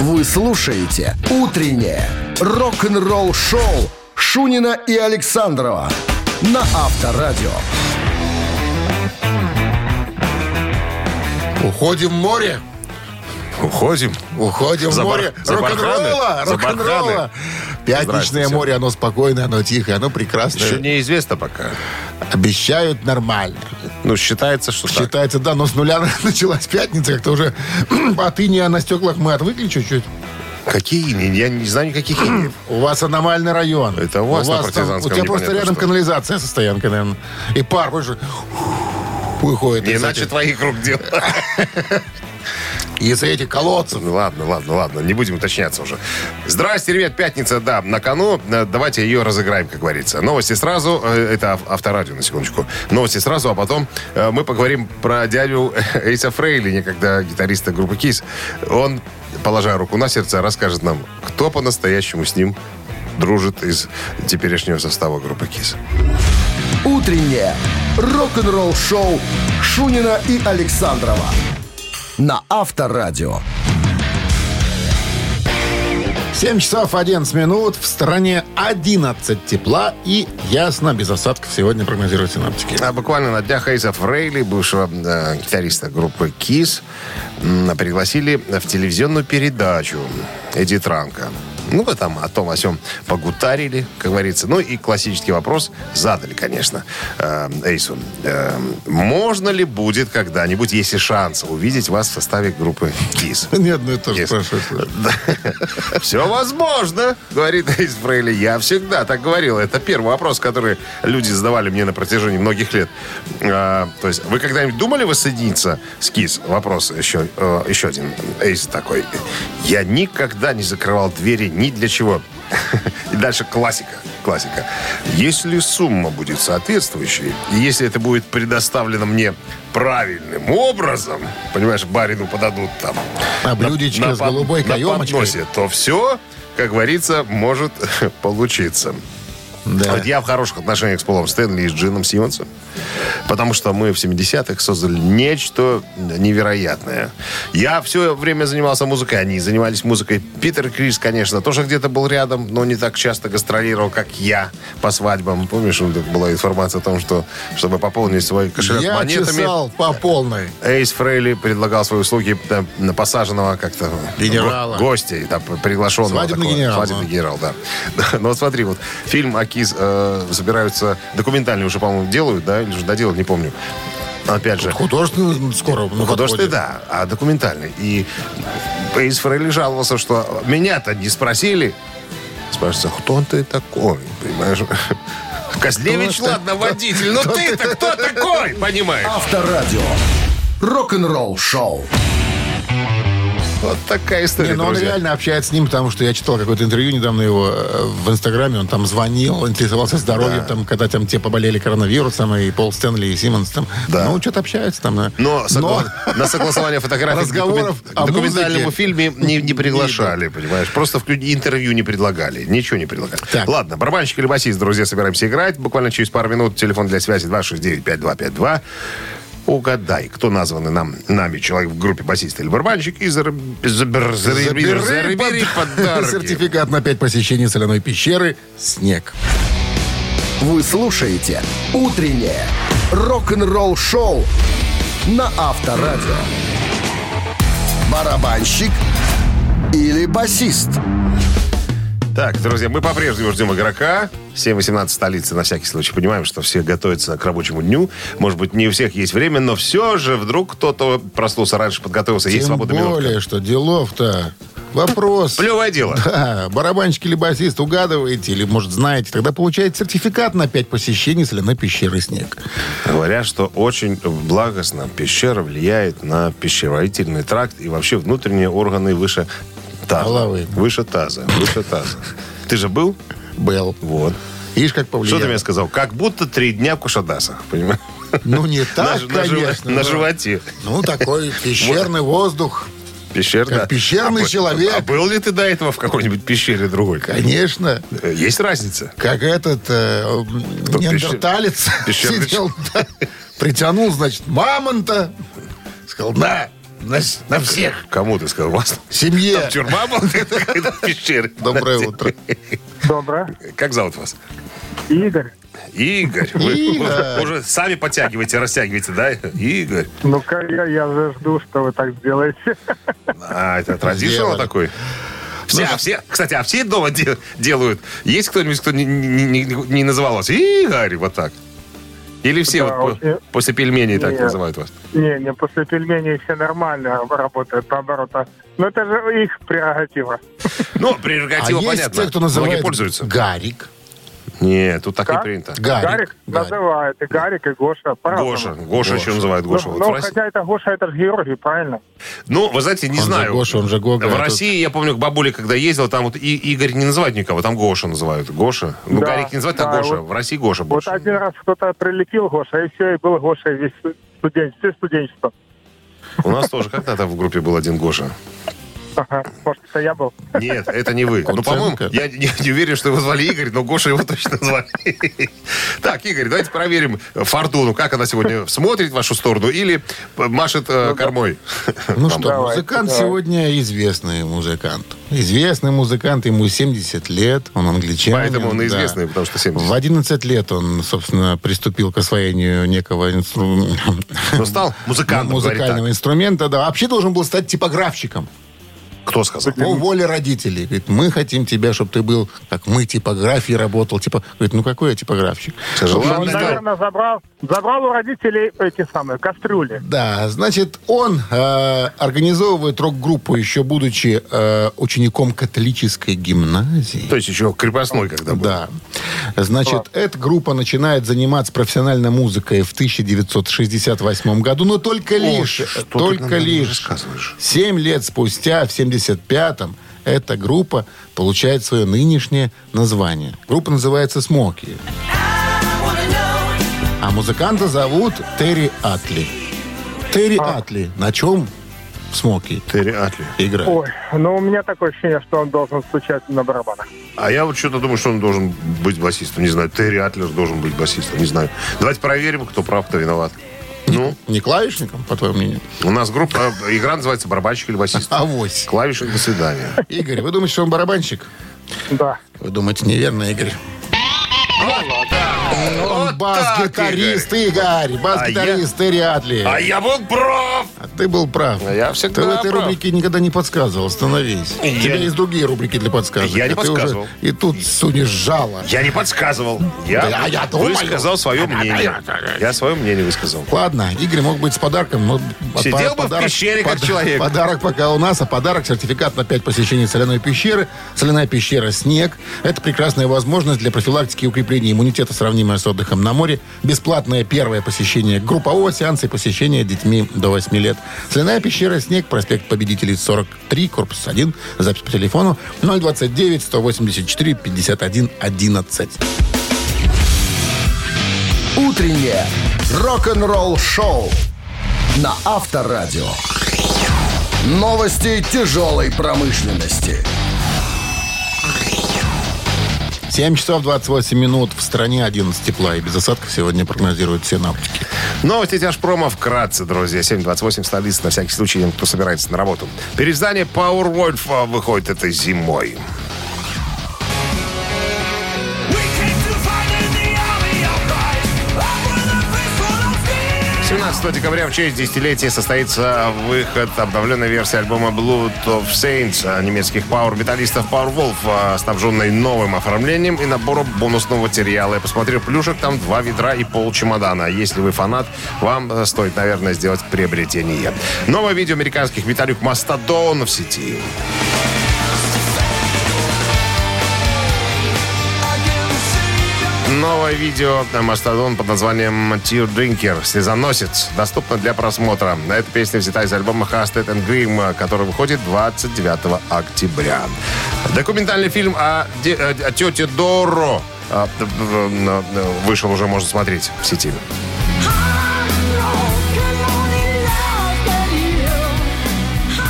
Вы слушаете «Утреннее рок-н-ролл-шоу» Шунина и Александрова на Авторадио. Уходим в море. Уходим. Уходим За в бар- море. за Рок-н-ролла. Рок-н-ролла. Пятничное море, оно спокойное, оно тихое, оно прекрасное. Еще неизвестно пока. Обещают нормально. Ну, считается, что так. Считается, да, но с нуля началась пятница, как-то уже от иния на стеклах мы отвыкли чуть-чуть. Какие ини? Я не знаю никаких инеев. У вас аномальный район. Это у вас на там- Партизанском У тебя просто рядом что. канализация со стоянкой, наверное. И пар больше выходит Не иначе твоих рук дело. из этих колодцев. Ну, Ладно, ладно, ладно, не будем уточняться уже. Здрасте, ребят, пятница, да, на кону. Э, Давайте ее разыграем, как говорится. Новости сразу, э, это ав- авторадио, на секундочку. Новости сразу, а потом э, мы поговорим про дядю Эйса Фрейли, некогда гитариста группы КИС. Он, положа руку на сердце, расскажет нам, кто по-настоящему с ним дружит из теперешнего состава группы КИС. «Утреннее рок-н-ролл-шоу» Шунина и Александрова на Авторадио. 7 часов 11 минут. В стране 11 тепла и ясно, без осадков сегодня прогнозируют синаптики. А буквально на днях Эйса Фрейли, бывшего э, гитариста группы КИС, м, пригласили в телевизионную передачу Эдди Транка. Ну, вы там о том, о сём погутарили, как говорится. Ну, и классический вопрос задали, конечно, э, Эйсу. Э, можно ли будет когда-нибудь, если шанс, увидеть вас в составе группы КИС? Нет, ну это Yes. спрашиваю. Все возможно, говорит Эйс Фрейли. Я всегда так говорил. Это первый вопрос, который люди задавали мне на протяжении многих лет. А, то есть, вы когда-нибудь думали воссоединиться с КИС? Вопрос еще, э, еще один. Эйс такой. Я никогда не закрывал двери ни для чего. И дальше классика. Классика. Если сумма будет соответствующей, и если это будет предоставлено мне правильным образом, понимаешь, барину подадут там А блюдечко на с под- голубой на каемочкой. подносе, то все, как говорится, может получиться. Да. Вот я в хороших отношениях с Полом Стэнли и с Джином Симмонсом. Потому что мы в 70-х создали нечто невероятное. Я все время занимался музыкой, они занимались музыкой. Питер Крис, конечно, тоже где-то был рядом, но не так часто гастролировал, как я по свадьбам. Помнишь, была информация о том, что чтобы пополнить свой кошелек Я монетами, чесал по полной. Эйс Фрейли предлагал свои услуги на посаженного как-то Генерала. го- гостя, там, приглашенного. Свадебный такого. генерал, Свадебный ну. генерал, да. Ну вот смотри, вот фильм «Акиз» э, собираются, документальный уже, по-моему, делают, да, или же доделают, не помню. Опять же, Художественный скоро на художественный, да, а документальный. И Эйс Фрейли жаловался, что меня-то не спросили. Спрашивается, кто ты такой, понимаешь? Козлевич, Кто ладно, водитель, но ты-то кто такой, понимаешь? Авторадио. Рок-н-ролл-шоу. Вот такая история, Не, но он друзья. реально общается с ним, потому что я читал какое-то интервью недавно его э, в Инстаграме, он там звонил, интересовался здоровьем, там, когда там те поболели коронавирусом, и Пол Стэнли, и Симмонс там. Да. Ну, что-то общаются там. да. Но, согла- на согласование фотографий к Разговоров документ- к документальному музыке фильме не, не приглашали, понимаешь? Просто в интервью не предлагали. Ничего не предлагали. Так. Ладно, барабанщик или басист, друзья, собираемся играть. Буквально через пару минут телефон для связи 269-5252. Угадай, кто названный нам, нами человек в группе басист или барабанщик, и зараб- забер- зарабери зарабери подарки. Сертификат на 5 посещений соляной пещеры «Снег». Вы слушаете «Утреннее рок-н-ролл-шоу» на Авторадио. Барабанщик или басист? Так, друзья, мы по-прежнему ждем игрока. 7-18 столицы, на всякий случай. Понимаем, что все готовятся к рабочему дню. Может быть, не у всех есть время, но все же вдруг кто-то проснулся раньше, подготовился. есть Тем свободная минутка. более, что делов-то... Вопрос. Плевое дело. Да, барабанщик или басист угадываете, или, может, знаете, тогда получаете сертификат на 5 посещений соляной пещеры «Снег». Говорят, что очень благостно пещера влияет на пищеварительный тракт и вообще внутренние органы выше таза. Головы. Выше таза. Выше таза. Ты же был? Был. Вот. Видишь, как повлияло? Что ты мне сказал? Как будто три дня в Кушадасах, понимаешь? Ну, не так, на, конечно. на животе. Ну, такой пещерный воздух. Пещерный. Как пещерный А, человек. А был ли ты до этого в какой-нибудь пещере другой? Конечно. Э, Есть разница? Как этот э, Кто неандерталец пещер- сидел, да, притянул, значит, мамонта. Сказал, на, На, на всех. Кому ты сказал? У вас Семье. там тюрьма была в пещере? Доброе утро. Доброе. Как зовут вас? Игорь. Игорь. Вы Игорь. Уже, сами подтягиваете, растягиваете, да? Игорь. Ну-ка, я, я же жду, что вы так сделаете. А, это традиционал такой. Все, а все, кстати, а все дома де- делают. Есть кто-нибудь, кто не, не- не- не называл вас Игорь вот так? Или все Да, вот очень. после пельменей так Нет. называют вас? Не, не, после пельменей все нормально работают, наоборот. а. Но это же их прерогатива. Ну, А прерогатива есть понятно. те, кто Многие называет пользуются. Гарик. Нет, тут так не Как? принято. Гарик. Гарик, Гарик. называют. И Гарик, и Гоша. по-разному. Гоша. Гоша еще называют Ну, Гоша. Вот ну, в России- хотя это Гоша, это же Георгий, правильно? Ну, вы знаете, не Он же знаю. Гоша, он же Гога, В а тут- России, я помню, к бабуле, когда ездил, там вот и Игорь не называют никого, там Гоша называют. Гоша. Ну, Да, Гарик не называют, а да, Гоша. вот- В России Гоша Вот больше. один раз кто-то прилетел Гоша, и все, и был Гоша весь студент, все студенчество. У нас тоже когда-то в группе был один Гоша. Ага, может, это я был. Нет, это не вы. Ну, по-моему, я не, не уверен, что его звали Игорь, но Гоша его точно звали. Так, Игорь, давайте проверим Фортуну. Как она сегодня смотрит в вашу сторону или машет э, кормой? Ну что, Давай, музыкант давай. сегодня известный музыкант. Известный музыкант, ему 70 лет, он англичанин. Поэтому он и да. известный, потому что 70. В 11 лет он, собственно, приступил к освоению некого инстру- Ну, стал музыкантом, музыкального инструмента. Да, вообще должен был стать типографщиком. Кто сказал? По воле родителей. Говорит, мы хотим тебя, чтобы ты был, как мы, типографии работал. Типа, говорит, ну какой я типографщик? Тяжело. Он, наверное, забрал, забрал у родителей эти самые кастрюли. Да, значит, он э, организовывает рок-группу, еще будучи э, учеником католической гимназии. То есть еще крепостной когда был. Да. Значит, эта группа начинает заниматься профессиональной музыкой в 1968 году, но только лишь, ты только лишь рассказываешь? 7 лет спустя, в 75-м, эта группа получает свое нынешнее название. Группа называется «Смоки». А музыканта зовут Терри Атли. Терри Атли. На чем в «Смоки» Терри Атли. играет? Ой, ну у меня такое ощущение, что он должен стучать на барабанах. А я вот что-то думаю, что он должен быть басистом. Не знаю, Терри Атлер должен быть басистом. Не знаю. Давайте проверим, кто прав, кто виноват. Ну, Не клавишником, по твоему мнению? у нас группа, игра называется «Барабанщик или басист». Авось. Клавишник, до свидания. Игорь, вы думаете, что он барабанщик? Да. Вы думаете, неверно, Игорь? Он бас-гитарист, Игорь. Бас-гитарист Терри Атли. А я был прав! А ты был прав. А я всегда Ты в этой прав. рубрике никогда не подсказывал. Остановись. У Я тебя не- есть другие рубрики для подсказок. Я не А ты уже подсказывал. И тут сунешь жало. Я не подсказывал. Я, Да, я думаю. высказал свое мнение. Я свое мнение высказал. Ладно, Игорь мог быть с подарком, но... Сидел бы в пещере, как человек. Подарок пока у нас, а подарок сертификат на 5 посещений соляной пещеры. Соляная пещера «Снег» — это прекрасная возможность для профилактики и укрепления иммунитета, сравнимая с отдыхом на море. Бесплатное первое посещение группового сеанса и посещение детьми до 8 лет. Соляная пещера «Снег», проспект Победителей 43, корпус 1. Запись по телефону 029 184 51 11. Утреннее рок-н-ролл-шоу на Авторадио. Новости тяжелой промышленности. 7 часов 28 минут. В стране 11 тепла и без осадков сегодня прогнозируют синаптики. Новости тяжпрома вкратце, друзья. 7.28 столица, на всякий случай, кто собирается на работу. Переиздание Powerwolf а, выходит этой зимой. 17 декабря в честь десятилетия состоится выход обновленной версии альбома Blood of Saints а, немецких пауэр-металлистов Powerwolf, а, снабженной новым оформлением и набором бонусного материала. Я посмотрел плюшек, там два ведра и пол чемодана. Если вы фанат, вам э, стоит, наверное, сделать приобретение. Новое видео американских металлюк Мастодон в сети. Новое видео на Мастодон под названием Tear Drinker «Слезоносец» доступно для просмотра. Эта песня взята из альбома Hasted and Grim, который выходит 29 октября. Документальный фильм о, де- о- о тете Доро вышел уже, можно смотреть в сети.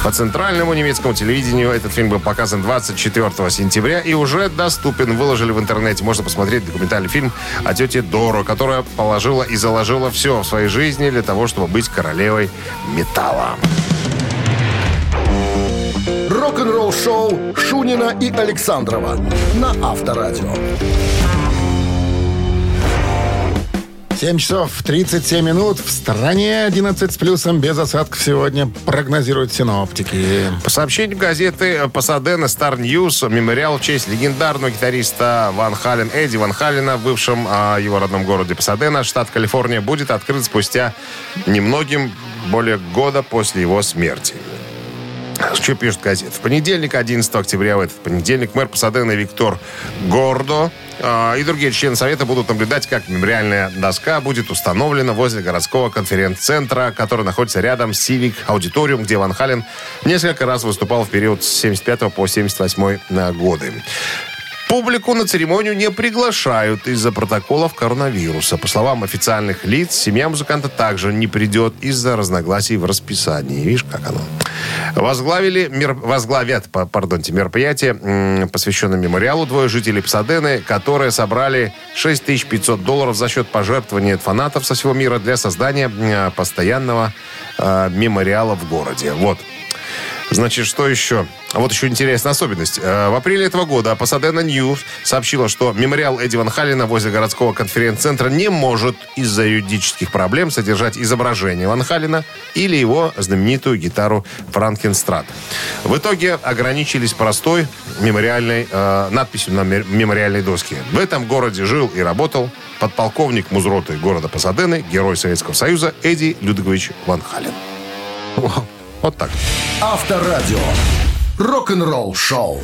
По центральному немецкому телевидению этот фильм был показан 24 сентября и уже доступен. Выложили в интернете. Можно посмотреть документальный фильм о тете Доро, которая положила и заложила все в своей жизни для того, чтобы быть королевой металла. Рок-н-ролл шоу Шунина и Александрова на Авторадио. 7 часов 37 минут. В стране 11 с плюсом без осадков сегодня прогнозируют синоптики. По сообщениям газеты Пасадена Star News, мемориал в честь легендарного гитариста Ван Хален, Эдди Ван Халена, в бывшем а, его родном городе Пасадена, штат Калифорния, будет открыт спустя немногим более года после его смерти. Что пишет газета? В понедельник, 11 октября, в этот понедельник, мэр Пасадена Виктор Гордо э, и другие члены Совета будут наблюдать, как мемориальная доска будет установлена возле городского конференц-центра, который находится рядом с Civic Аудиториум, где Ван Хален несколько раз выступал в период с 75 по 78 годы. Публику на церемонию не приглашают из-за протоколов коронавируса. По словам официальных лиц, семья музыканта также не придет из-за разногласий в расписании. Видишь, как оно. Возглавили, мер, возглавят, пардонте, мероприятие, посвященное мемориалу, двое жителей Псадены, которые собрали 6500 долларов за счет пожертвований от фанатов со всего мира для создания постоянного э, мемориала в городе. Вот. Значит, что еще? А вот еще интересная особенность. Э, в апреле этого года Pasadena News сообщила, что мемориал Эдди Ван Халлина возле городского конференц-центра не может из-за юридических проблем содержать изображение Ван Халлина или его знаменитую гитару Франкенстрат. В итоге ограничились простой мемориальной э, надписью на мемориальной доске. В этом городе жил и работал подполковник музроты города Пасадены, герой Советского Союза Эдди Людвигович Ван Халлин. Вот так. Авторадио. Рок-н-ролл шоу.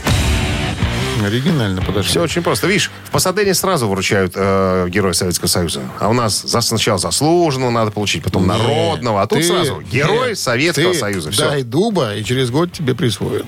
Оригинально подошли. Все очень просто. Видишь, в Пасадене сразу вручают э, Героя Советского Союза. А у нас за, сначала заслуженного надо получить, потом Нет, народного. А тут ты- сразу Герой нет, Советского ты Союза. Все. Дай дуба, и через год тебе присвоят.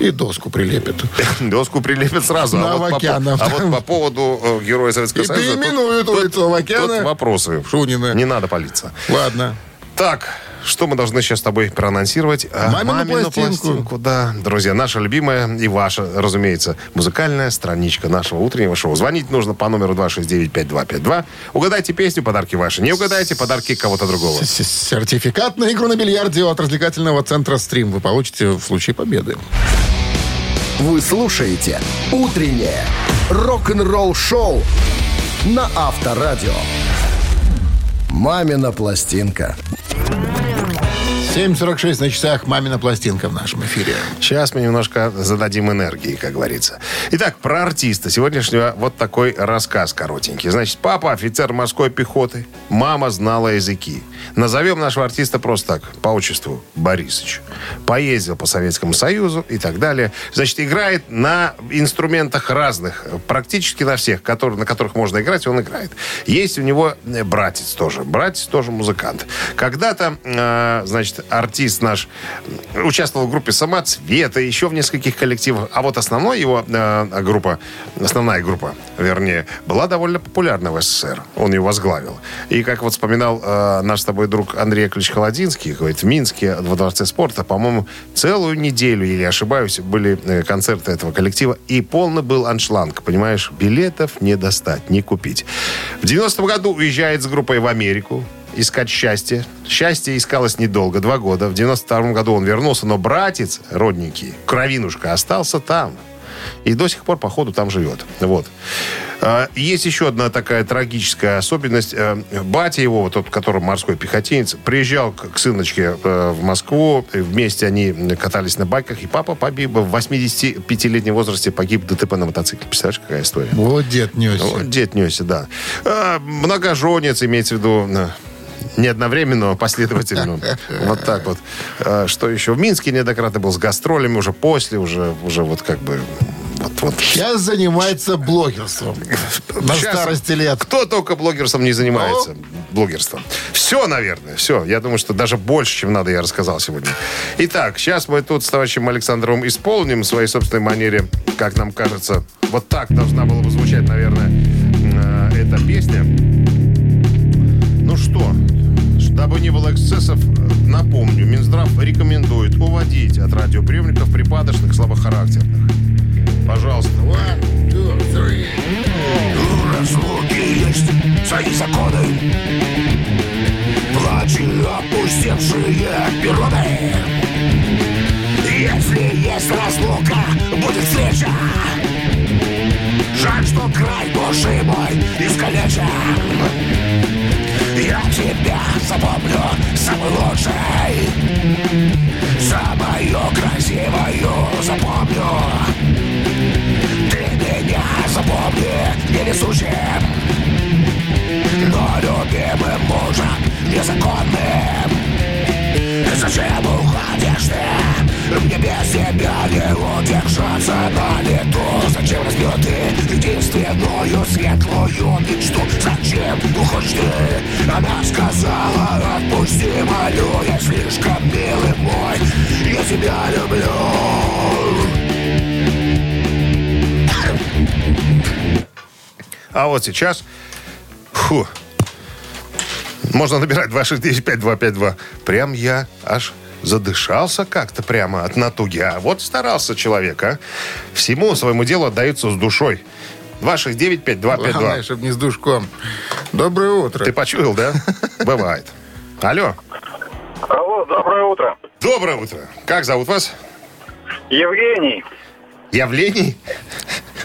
И доску прилепят. Доску прилепят сразу. На а, вот по, а вот по поводу э, Героя Советского И Союза... тут- переименуют улицу Авакяна. тут вопросы. Шунина. Не надо палиться. Ладно. Так, что мы должны сейчас с тобой проанонсировать? А, Мамину пластинку. Да, друзья, наша любимая и ваша, разумеется, музыкальная страничка нашего утреннего шоу. Звонить нужно по номеру 269-5252. Угадайте песню, подарки ваши. Не угадайте, подарки кого-то другого. Сертификат на игру на бильярде от развлекательного центра «Стрим» вы получите в случае победы. Вы слушаете «Утреннее рок-н-ролл-шоу» на Авторадио. «Мамина пластинка». 7.46 на часах «Мамина пластинка» в нашем эфире. Сейчас мы немножко зададим энергии, как говорится. Итак, про артиста сегодняшнего вот такой рассказ коротенький. Значит, папа офицер морской пехоты, мама знала языки. Назовем нашего артиста просто так, по отчеству Борисыч. Поездил по Советскому Союзу и так далее. Значит, играет на инструментах разных, практически на всех, которые, на которых можно играть, он играет. Есть у него э, братец тоже. Братец тоже музыкант. Когда-то, э, значит, артист наш участвовал в группе «Самоцвета», еще в нескольких коллективах. А вот основной его э, группа, основная группа, вернее, была довольно популярна в СССР. Он ее возглавил. И, как вот вспоминал э, наш тобой друг Андрей Яковлевич Холодинский, говорит, в Минске, во Дворце спорта, по-моему, целую неделю, или ошибаюсь, были э, концерты этого коллектива, и полный был аншланг, понимаешь? Билетов не достать, не купить. В 90-м году уезжает с группой в Америку, искать счастье. Счастье искалось недолго, два года. В 92 году он вернулся, но братец, родненький, кровинушка, остался там. И до сих пор, походу, там живет. Вот. А, Есть еще одна такая трагическая особенность. Э, Батя его, вот тот, который морской пехотинец, приезжал к сыночке э, в Москву. Вместе они катались на байках. И папа погиб в 85-летнем возрасте погиб ДТП на мотоцикле. Представляешь, какая история? Вот дед несся. Вот дед несся, да. А, многоженец, имеется в виду э, не одновременно, а последовательно. Вот так вот. А, Что еще? В Минске неоднократно был с гастролями, уже после, уже, уже вот как бы... Вот, вот. Сейчас занимается блогерством. На Сейчас старости лет. Кто только блогерством не занимается? Блогерством. Все, наверное, все. Я думаю, что даже больше, чем надо, я рассказал сегодня. Итак, сейчас мы тут с товарищем Александровым исполним в своей собственной манере, как нам кажется, вот так должна была бы звучать, наверное, э, эта песня. Ну что, дабы не было эксцессов, напомню, Минздрав рекомендует уводить от радиоприемников припадочных слабохарактерных. Пожалуйста. One, two, three. разлуки есть свои законы Плачи опустевшие природы Если есть разлука, будет встреча Жаль, что край души мой искалечен Я тебя запомню самый лучший. Самую красивую запомню. Ты меня запомни невезучим Но любимым мужем незаконным. Зачем уходишь ты? Мне без тебя не удержаться лету Зачем разбил ты единственную светлую мечту? Зачем уходишь ты? Она сказала, отпусти, молю Я слишком милый мой, я тебя люблю А вот сейчас... Фу. Можно набирать 269-5252. Прям я аж задышался как-то прямо от натуги. А вот старался человек, а. Всему своему делу отдается с душой. 269-5252. Главное, чтобы не с душком. Доброе утро. Ты почуял, да? Бывает. Алло. Алло, доброе утро. Доброе утро. Как зовут вас? Евгений. Явлений?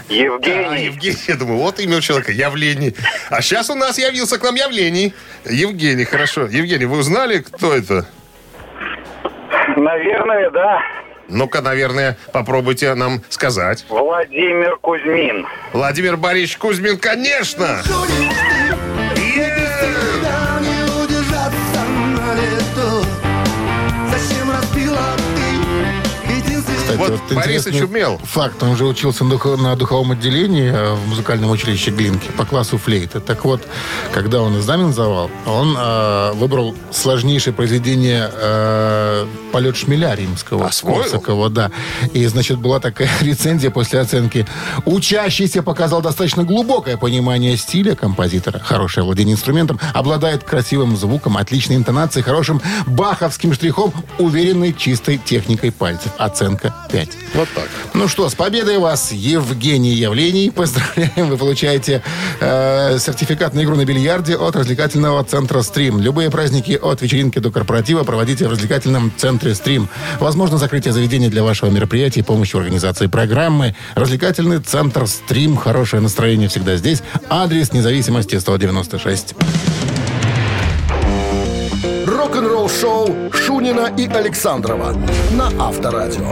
А, Евгений. Евгений. Я думаю, вот имя у человека. Явлений. А сейчас у нас явился к нам Явлений. Евгений, хорошо. Евгений, вы узнали, кто это? Наверное, да. Ну-ка, наверное, попробуйте нам сказать. Владимир Кузьмин. Владимир Борисович Кузьмин, конечно! Кстати, Вот вот Борисыч умел. Факт, он же учился на, духо- на духовом отделении э, в музыкальном училище Глинки по классу флейты. Так вот, когда он экзамен сдавал, он э, выбрал сложнейшее произведение э, «Полет шмеля» римского. Освоил? Корсакова, да. И, значит, была такая рецензия после оценки. Учащийся показал достаточно глубокое понимание стиля композитора, хорошее владение инструментом, обладает красивым звуком, отличной интонацией, хорошим баховским штрихом, уверенной чистой техникой пальцев. Оценка 5. Вот так. Ну что, с победой вас, Евгений Явлений. Поздравляем, вы получаете э, сертификат на игру на бильярде от развлекательного центра «Стрим». Любые праздники от вечеринки до корпоратива проводите в развлекательном центре «Стрим». Возможно закрытие заведения для вашего мероприятия и помощь в организации программы. Развлекательный центр «Стрим». Хорошее настроение всегда здесь. Адрес независимости 196. Рок-н-ролл шоу Шунина и Александрова на Авторадио.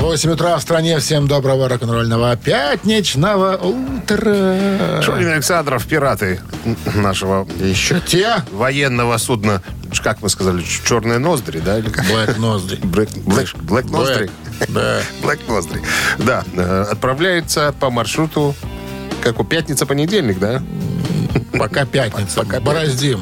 8 утра в стране. Всем доброго рок-н-ролльного пятничного утра. Шунин Александров, пираты нашего Еще те. военного судна, как мы сказали, черные ноздри, да? Или как? Блэк ноздри. Блэк, блэк, блэк ноздри? Да. Блэк ноздри. Да, отправляется по маршруту, как у пятница-понедельник, да? Пока пятница. Бороздим.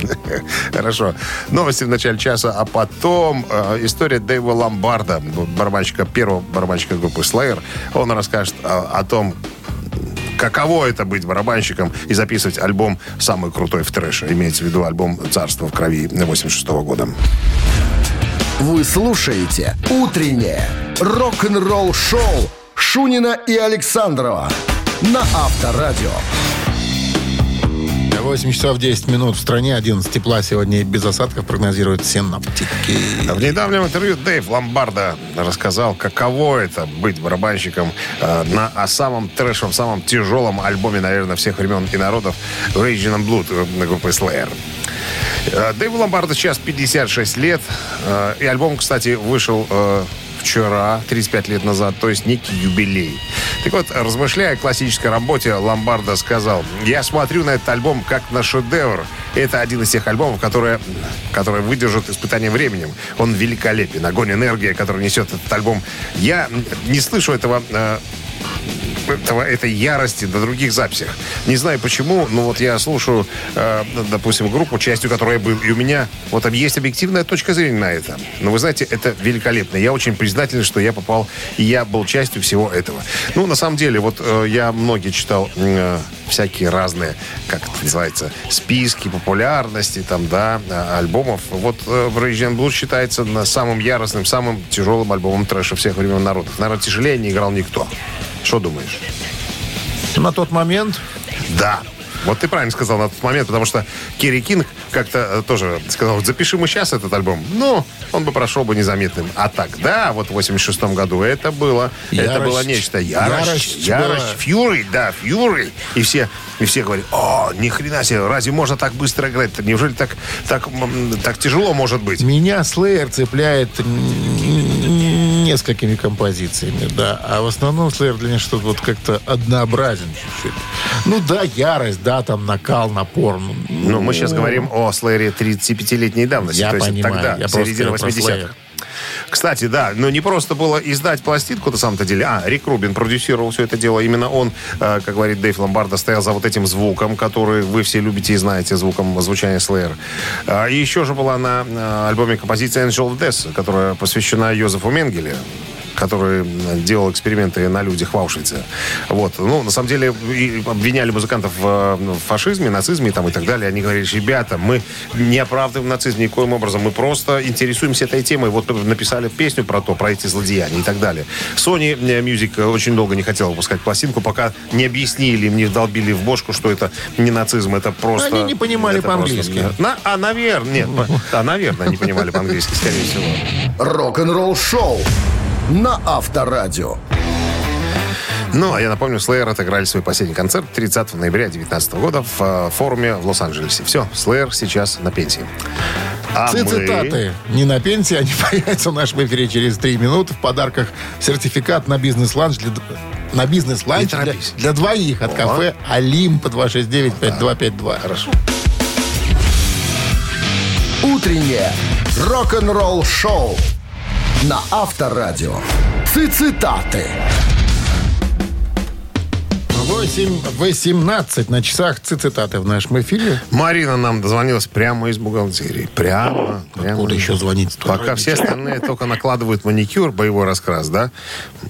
Хорошо. Новости в начале часа, а потом э, история Дэйва Ломбарда, барабанщика, первого барабанщика группы Slayer. Он расскажет о, о том, каково это быть барабанщиком и записывать альбом самый крутой в трэше. Имеется в виду альбом «Царство в крови» 86 года. Вы слушаете «Утреннее рок-н-ролл-шоу» Шунина и Александрова на Авторадио. 8 часов 10 минут в стране, 11 тепла сегодня без осадков прогнозируют синоптики. В недавнем интервью Дэйв Ломбарда рассказал, каково это быть барабанщиком э, на о самом трэшевом, самом тяжелом альбоме, наверное, всех времен и народов Raging and Blood на группы Slayer. Э, Дэйву Ломбарда сейчас 56 лет. э, И альбом, кстати, вышел э, вчера, 35 лет назад, то есть некий юбилей. Так вот, размышляя о классической работе, Ломбарда сказал, я смотрю на этот альбом как на шедевр. Это один из тех альбомов, которые, которые выдержат испытание временем. Он великолепен. Огонь, энергия, которую несет этот альбом. Я не слышу этого э, этого, этой ярости на других записях. Не знаю почему, но вот я слушаю, э, допустим, группу, частью которой я был, и у меня вот там есть объективная точка зрения на это. Но вы знаете, это великолепно. Я очень признателен, что я попал, и я был частью всего этого. Ну, на самом деле, вот э, я многие читал э, всякие разные, как это называется, списки популярности, там, да, э, альбомов. Вот э, Rage and Blues считается самым яростным, самым тяжелым альбомом трэша всех времен народов. Наверное, тяжелее не играл никто. Что думаешь? На тот момент Да. Вот ты правильно сказал на тот момент, потому что Керри Кинг как-то э, тоже сказал, запиши мы сейчас этот альбом. Ну, он бы прошел бы незаметным. А тогда, вот в 86 году, это было, это Ярость. было нечто. Ярость, Ярость ярость, фьюри, да, фьюри. И все, и все говорят, о, ни хрена себе, разве можно так быстро играть? Неужели так, так, так тяжело может быть? Меня Slayer цепляет несколькими композициями, да. А в основном Slayer для меня что-то вот как-то однообразен чуть-чуть. Ну да, ярость, да, там накал, напор. Ну, мы сейчас говорим о слэере 35-летней давности. Я то есть понимаю, тогда, я середина говорю про 80-х. Кстати, да, но не просто было издать пластинку на самом-то деле. А, Рик Рубин продюсировал все это дело. Именно он, э, как говорит Дэйв Ломбардо, стоял за вот этим звуком, который вы все любите и знаете, звуком звучания Slayer. А, И еще же была на э, альбоме композиция Angel of Death, которая посвящена Йозефу Менгеле который делал эксперименты на людях в Аушвице. Вот. Ну, на самом деле, и обвиняли музыкантов в в фашизме, нацизме там, и так далее. Они говорили, ребята, мы не оправдываем нацизм никоим образом, мы просто интересуемся этой темой. Вот написали песню про то, про эти злодеяния и так далее. Sony Music очень долго не хотела выпускать пластинку, пока не объяснили, им не вдолбили в бошку, что это не нацизм, это просто... Они не понимали просто- по-английски. На- а, наверное, нет, а, наверное, они понимали по-английски, скорее всего. Рок-н-ролл шоу на Авторадио. Ну, а я напомню, Slayer отыграли свой последний концерт 30 ноября 2019 года в э, форуме в Лос-Анджелесе. Все, Slayer сейчас на пенсии. А мы- Цитаты не на пенсии, они появятся в нашем эфире через три минуты. В подарках сертификат на бизнес-ланч для, на бизнес-ланч Не для, для двоих от кафе «Олимп» 269-5252. Хорошо. Утреннее рок-н-ролл шоу на Авторадио. Цитаты. 8.18 на часах цитаты в нашем эфире. Марина нам дозвонилась прямо из бухгалтерии. Прямо. прямо. Откуда еще звонить? Пока все остальные только накладывают маникюр, боевой раскрас, да?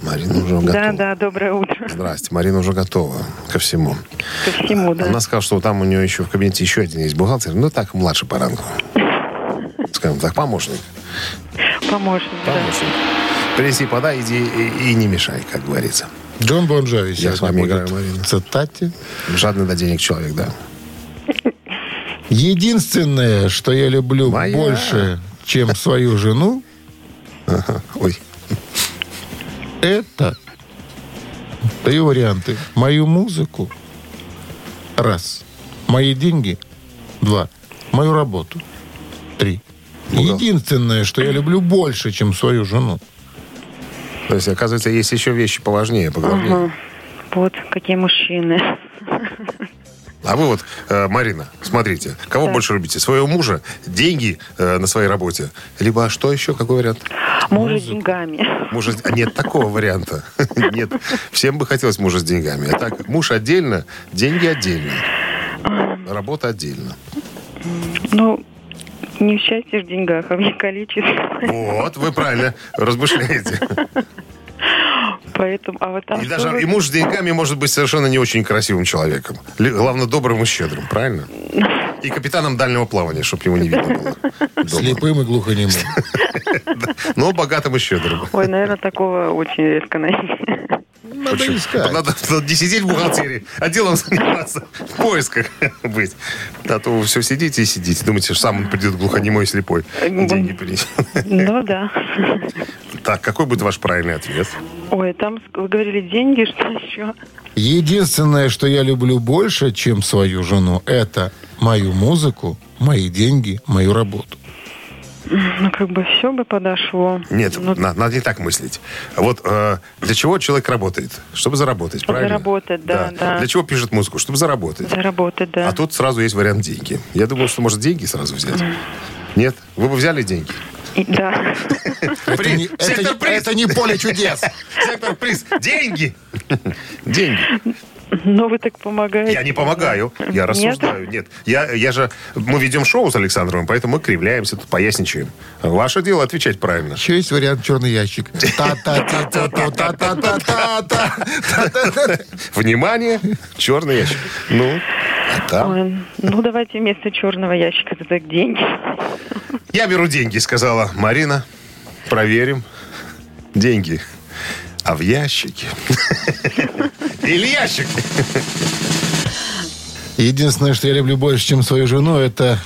Марина уже готова. Да, да, доброе утро. Здрасте, Марина уже готова ко всему. Ко всему, да. Она сказала, что там у нее еще в кабинете еще один есть бухгалтер. Ну, так, младший по рангу. Скажем так, помощник. Помощник, да. Помощник. Принеси, подай, иди и, и не мешай, как говорится. Джон Бон Джови Я с вами играю, Марина. цитате. Жадный до денег человек, да. Единственное, что я люблю Моя. больше, чем свою жену, Ага. Ой. это три варианты. Мою музыку. Раз. Мои деньги. Два. Мою работу. Три. Единственное, что я люблю больше, чем свою жену. То есть, оказывается, есть еще вещи поважнее, поглавнее. Ага. Вот какие мужчины. А вы вот, э, Марина, смотрите, кого Так. больше любите? Своего мужа, деньги э, на своей работе? Либо а что еще, какой вариант? Мужа с деньгами. Мужа с- а Нет такого варианта. Нет. Всем бы хотелось мужа с деньгами. А так, муж отдельно, деньги отдельно. Работа отдельно. Ну, не в счастье в деньгах, а в их количестве. Вот, вы правильно размышляете. Поэтому, а вот там И даже вы- и муж с деньгами может быть совершенно не очень красивым человеком. Главное, добрым и щедрым, правильно? И капитаном дальнего плавания, чтобы его не видно было. Слепым и глухонемым. Но богатым и щедрым. Ой, наверное, такого очень редко найти. Надо искать. Надо, надо не сидеть в бухгалтерии, а делом заниматься, в поисках быть. А то вы все сидите и сидите. Думаете, что сам он придет глухонемой и слепой. Деньги принесет. Ну да. Так, какой будет ваш правильный ответ? Ой, там вы говорили деньги, что еще? Единственное, что я люблю больше, чем свою жену, это мою музыку, мои деньги, мою работу. Ну, как бы все бы подошло. Нет, Ну, на- надо не так мыслить. Вот э, для чего человек работает? Чтобы заработать, правильно? Заработать, да, да. Для чего пишет музыку? Чтобы заработать. заработать, да. А тут сразу есть вариант деньги. Я думал, что может деньги сразу взять. Нет? Вы бы взяли деньги? Да. Это не, это не поле чудес. Сектор приз. Деньги. Деньги. Но вы так помогаете. Я не помогаю, я рассуждаю. Нет, Нет. Я, я же... Мы ведем шоу с Александром, поэтому мы кривляемся, тут поясничаем. Ваше дело отвечать правильно. Еще есть вариант черный ящик. Внимание, черный ящик. Ну, а там... Ну, давайте вместо черного ящика тогда деньги. Я беру деньги, сказала Марина. Проверим. Деньги. А в ящике... Или ящик. Единственное, что я люблю больше, чем свою жену, это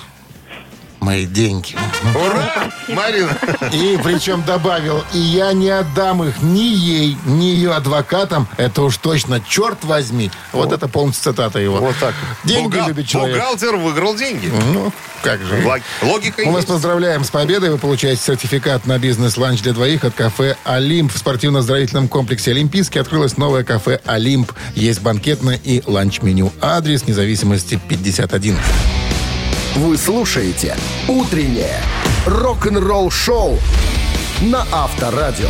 мои деньги. Ура! Марина! И причем добавил, и я не отдам их ни ей, ни ее адвокатам. Это уж точно, черт возьми. Вот, это полностью цитата его. Вот так. Деньги Бухгал- любит человек. Бухгалтер выиграл деньги. Ну, как же. Лог- Логика Мы вас есть. поздравляем с победой. Вы получаете сертификат на бизнес-ланч для двоих от кафе «Олимп». В спортивно-оздоровительном комплексе «Олимпийский» открылось новое кафе «Олимп». Есть банкетное и ланч-меню. Адрес независимости 51. Вы слушаете «Утреннее рок-н-ролл-шоу» на Авторадио.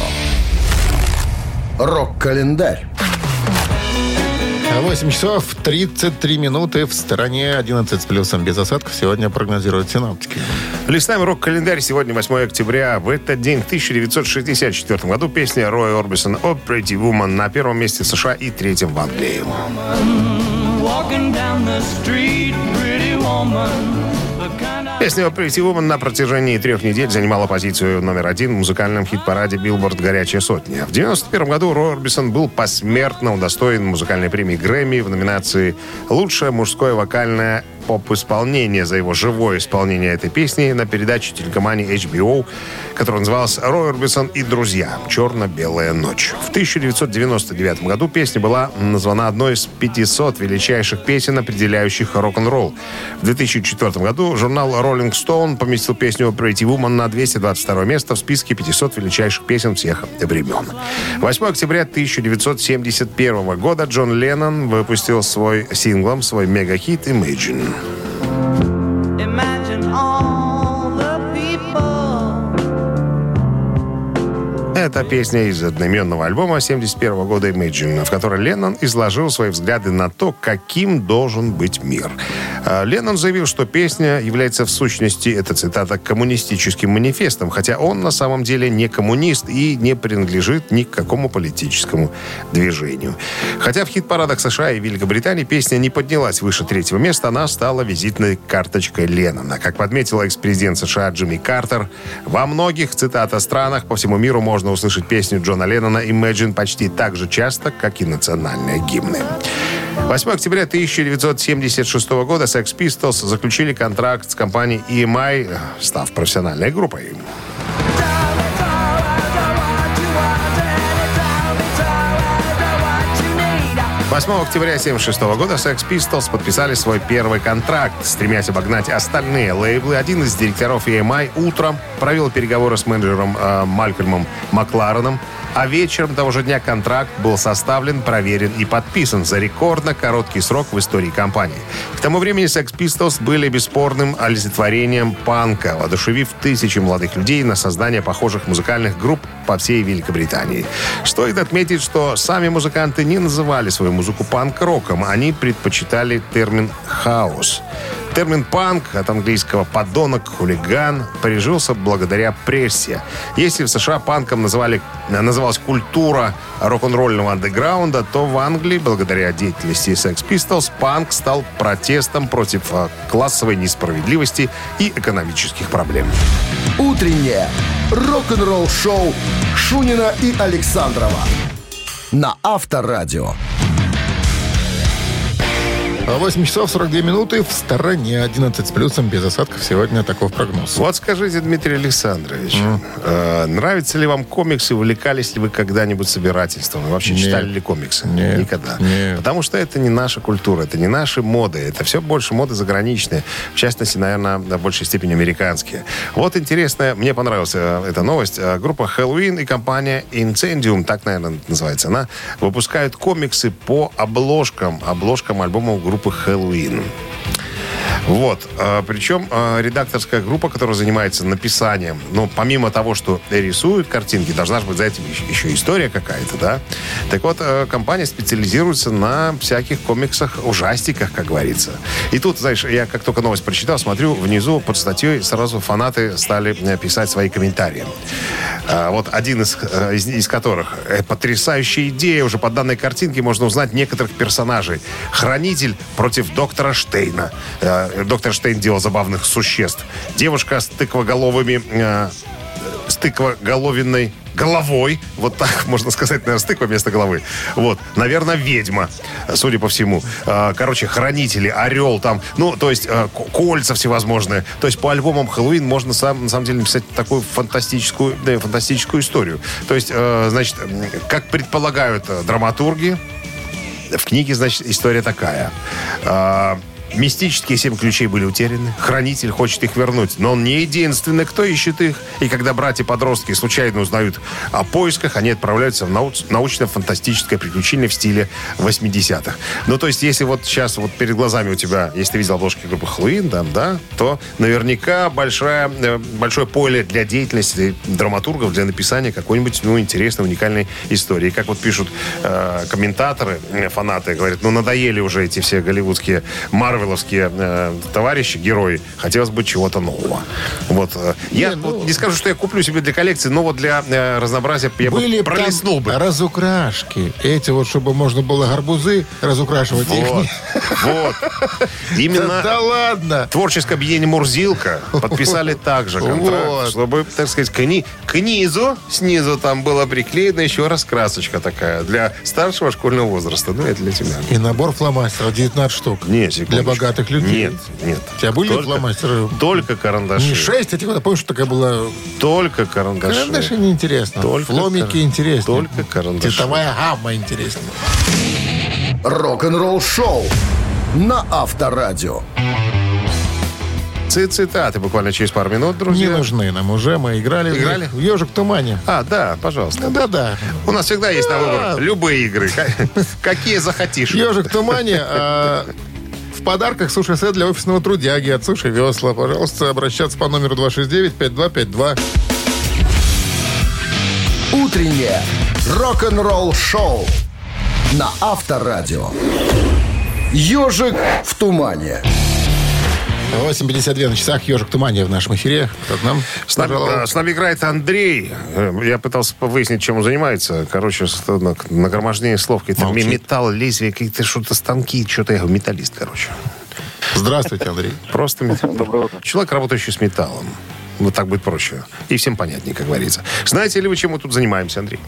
Рок-календарь. 8 часов 33 минуты в стороне 11 с плюсом без осадков. Сегодня прогнозируют синоптики. Листаем рок-календарь. Сегодня 8 октября. В этот день, в 1964 году, песня Роя Орбисона «Oh Pretty Woman» на первом месте в США и третьем в Англии. Walking down the street, pretty woman. Песня «Oh Pretty Woman» на протяжении трех недель занимала позицию номер один в музыкальном хит-параде Billboard «Горячая сотня». В 1991 году Рой Орбисон был посмертно удостоен музыкальной премии Грэмми в номинации «Лучшее мужское вокальное поп-исполнение» за его живое исполнение этой песни на передаче телекомпании HBO, которая называлась «Рой Орбисон и друзья. Черно-белая ночь». В 1999 году песня была названа одной из 500 величайших песен, определяющих рок-н-ролл. В 2004 году журнал Rolling Stone поместил песню Pretty Woman на 222 место в списке 500 величайших песен всех времен. 8 октября 1971 года Джон Леннон выпустил свой синглом свой мега-хит Imagine. down. Это песня из одноименного альбома 71 года Imagine, в которой Леннон изложил свои взгляды на то, каким должен быть мир. А, Леннон заявил, что песня является в сущности, это цитата, коммунистическим манифестом, хотя он на самом деле не коммунист и не принадлежит ни к какому политическому движению. Хотя в хит-парадах США и Великобритании песня не поднялась выше третьего места, она стала визитной карточкой Леннона. Как подметил экс-президент США Джимми Картер, во многих, цитата, странах по всему миру можно услышать песню Джона Леннона «Imagine» почти так же часто, как и национальные гимны. 8 октября 1976 года Sex Pistols заключили контракт с компанией EMI, став профессиональной группой. 8 октября 1976 года Sex Pistols подписали свой первый контракт, стремясь обогнать остальные лейблы. Один из директоров EMI утром провел переговоры с менеджером э, Малькольмом Маклареном, а вечером того же дня контракт был составлен, проверен и подписан за рекордно короткий срок в истории компании. К тому времени Sex Pistols были бесспорным олицетворением панка, воодушевив тысячи молодых людей на создание похожих музыкальных групп по всей Великобритании. Стоит отметить, что сами музыканты не называли свою музыку панк-роком, они предпочитали термин «хаос». Термин «панк» от английского «подонок», «хулиган» прижился благодаря прессе. Если в США панком называли, называлась культура рок-н-ролльного андеграунда, то в Англии, благодаря деятельности Sex Pistols, панк стал протестом против э, классовой несправедливости и экономических проблем. Утреннее рок-н-ролл-шоу Шунина и Александрова на Авторадио. 8 часов 42 минуты в стороне 11 с плюсом без осадков. Сегодня таков прогноз. Вот скажите, Дмитрий Александрович, э, нравятся ли вам комиксы, увлекались ли вы когда-нибудь собирательством? Вы вообще Нет. читали ли комиксы? Нет. Никогда. Нет. Потому что это не наша культура, это не наши моды, это все больше моды заграничные. В частности, наверное, в большей степени американские. Вот интересная, мне понравилась э, эта новость. Э, Группа Halloween и компания Incendium, так, наверное, называется она, выпускают комиксы по обложкам, обложкам альбомов группы Halloween. Вот. А, Причем а, редакторская группа, которая занимается написанием, ну, помимо того, что рисуют картинки, должна же быть за этим еще- история какая-то, да? Так вот, э, компания специализируется на всяких комиксах, ужастиках, как говорится. И тут, знаешь, я как только новость прочитал, смотрю, внизу под статьей сразу фанаты стали писать свои комментарии. А, Вот один из, э, из, из которых. э, Потрясающая идея. Уже по данной картинке можно узнать некоторых персонажей. Хранитель против доктора Штейна. Э, Доктор Штейн делал забавных существ. Девушка с тыквоголовыми... с тыквоголовиной головой, вот так можно сказать, наверное, стык вместо головы. Вот, наверное, ведьма, судя по всему. А, Короче, хранители, орел там, ну, то есть а, кольца всевозможные. То есть по альбомам Хэллоуин можно сам, на самом деле написать такую фантастическую, да, фантастическую историю. То есть, э, значит, как предполагают э, драматурги, в книге, значит, история такая. Мистические семь ключей были утеряны. Хранитель хочет их вернуть. Но он не единственный, кто ищет их. И когда братья-подростки случайно узнают о поисках, они отправляются в нау- научно-фантастическое приключение в стиле 80-х. Ну, то есть, если вот сейчас вот перед глазами у тебя, если ты видел обложки группы Хэллоуин, там, да, то наверняка большая, э, большое поле для деятельности драматургов, для написания какой-нибудь, ну, интересной, уникальной истории. Как вот пишут э, комментаторы, э, фанаты, говорят, ну, надоели уже эти все голливудские, марвеловские э, товарищи, герои. Хотелось бы чего-то нового. Вот. э, я вот не скажу, что я куплю себе для коллекции, но вот для э, разнообразия я Были бы пролистнул бы. разукрашки. Эти вот, чтобы можно было гарбузы разукрашивать. Вот. Их Вот. не- Именно Да ладно. творческое объединение «Мурзилка» подписали также контракт, Вот. чтобы, так сказать, к, ни- к низу, снизу там была приклеена еще раскрасочка такая для старшего школьного возраста. Ну, это для тебя. И набор фломастеров 19 штук. Не, секундочку. Для богатых людей. Нет, нет. У тебя были Только- фломастеры? Только карандаши. Не 6, эти года. Помнишь, что такая была... Только карандаши. Карандаши неинтересно. Только Фломики кар- интереснее. только карандаши. Цветовая гамма интереснее. Рок-н-ролл шоу на Авторадио. Ци- Цитаты буквально через пару минут, Не друзья. нужны нам уже. Мы играли. Играли? В «Ежик в тумане». А, да, пожалуйста. Да-да. У нас всегда есть на выбор любые игры. Какие захотишь. «Ежик в тумане». В подарках суши-сет для офисного трудяги от Суши Весла. Пожалуйста, обращаться по номеру 269-5252. Утреннее рок-н-ролл шоу на Авторадио. Ежик в тумане. 8.52 на часах. «Ежик в тумане» в нашем эфире. Кто к нам? С нами, с нами играет Андрей. Э, Я пытался выяснить, чем он занимается. Короче, нагромождение слов. Какие-то Молчит. металл, лезвие, какие-то что-то станки, что-то я говорю, металлист, короче. Здравствуйте, Андрей. Просто металл. Человек, работающий с металлом. Вот так будет проще. И всем понятнее, как говорится. Знаете ли вы, чем мы тут занимаемся, Андрей?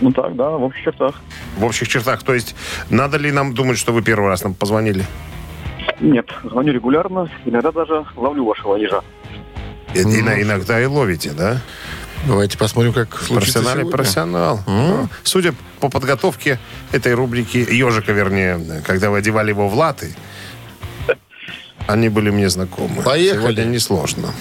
Ну так, да, в общих чертах. В общих чертах. То есть, надо ли нам думать, что вы первый раз нам позвонили? Нет, звоню регулярно, иногда даже ловлю вашего ежа. И- ина- иногда и ловите, да? Давайте посмотрим, как случится Профессиональный сегодня. профессионал. Ну, Судя по подготовке этой рубрики, ежика, вернее, когда вы одевали его в латы, они были мне знакомы. Поехали. Сегодня несложно.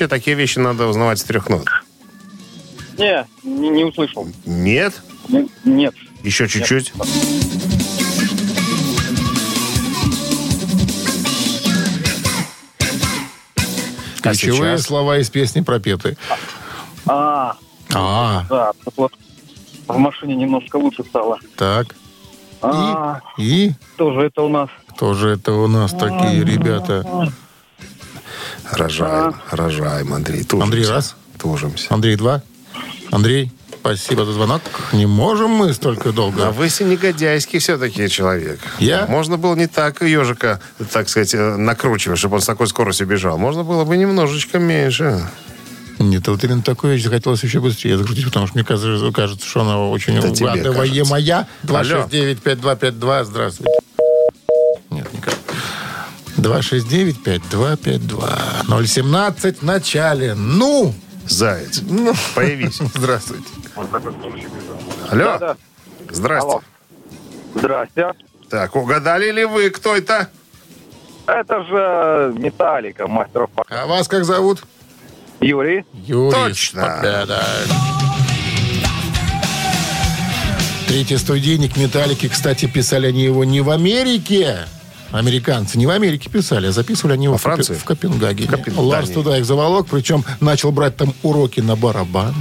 Вообще, такие вещи надо узнавать с трех нот. Не, не, не услышал. Нет? Не- Нет. Еще чуть-чуть? А Ключевые сейчас? слова из песни пропеты. А, А, да, вот в машине немножко лучше стало. так. А, И тоже это у нас. тоже это у нас такие ребята. Рожаем, рожаем, Андрей. Тужимся. Андрей, раз. Тужимся. Андрей, два. Андрей, спасибо за звонок. Не можем мы столько А долго. вы негодяйский все-таки человек. Я? Можно было не так ежика, так сказать, э, накручивать, чтобы он с такой скоростью бежал. Можно было бы немножечко меньше. Нет, вот именно такое вещь захотелось еще быстрее закрутить, потому что мне кажется, кажется что она очень Это тебе угадываемая. Алло. 269-5252. Здравствуйте. Нет, никак. 269-5252. 017 в начале. Ну! Заяц, появись. Здравствуйте. Алло. Да-да. Здрасте. Алло. Здрасте. Так, угадали ли вы, кто это? Это же Металлика, мастер по А вас как зовут? Юрий. Юрий. Точно. Победа. Третий студийник «Металлики», кстати, писали они его не в Америке. Американцы не в Америке писали, а записывали они его Во в, Копе- Франции? в Копенгагене. В Копенгагене. Ларс туда их заволок, причем начал брать там уроки на барабан.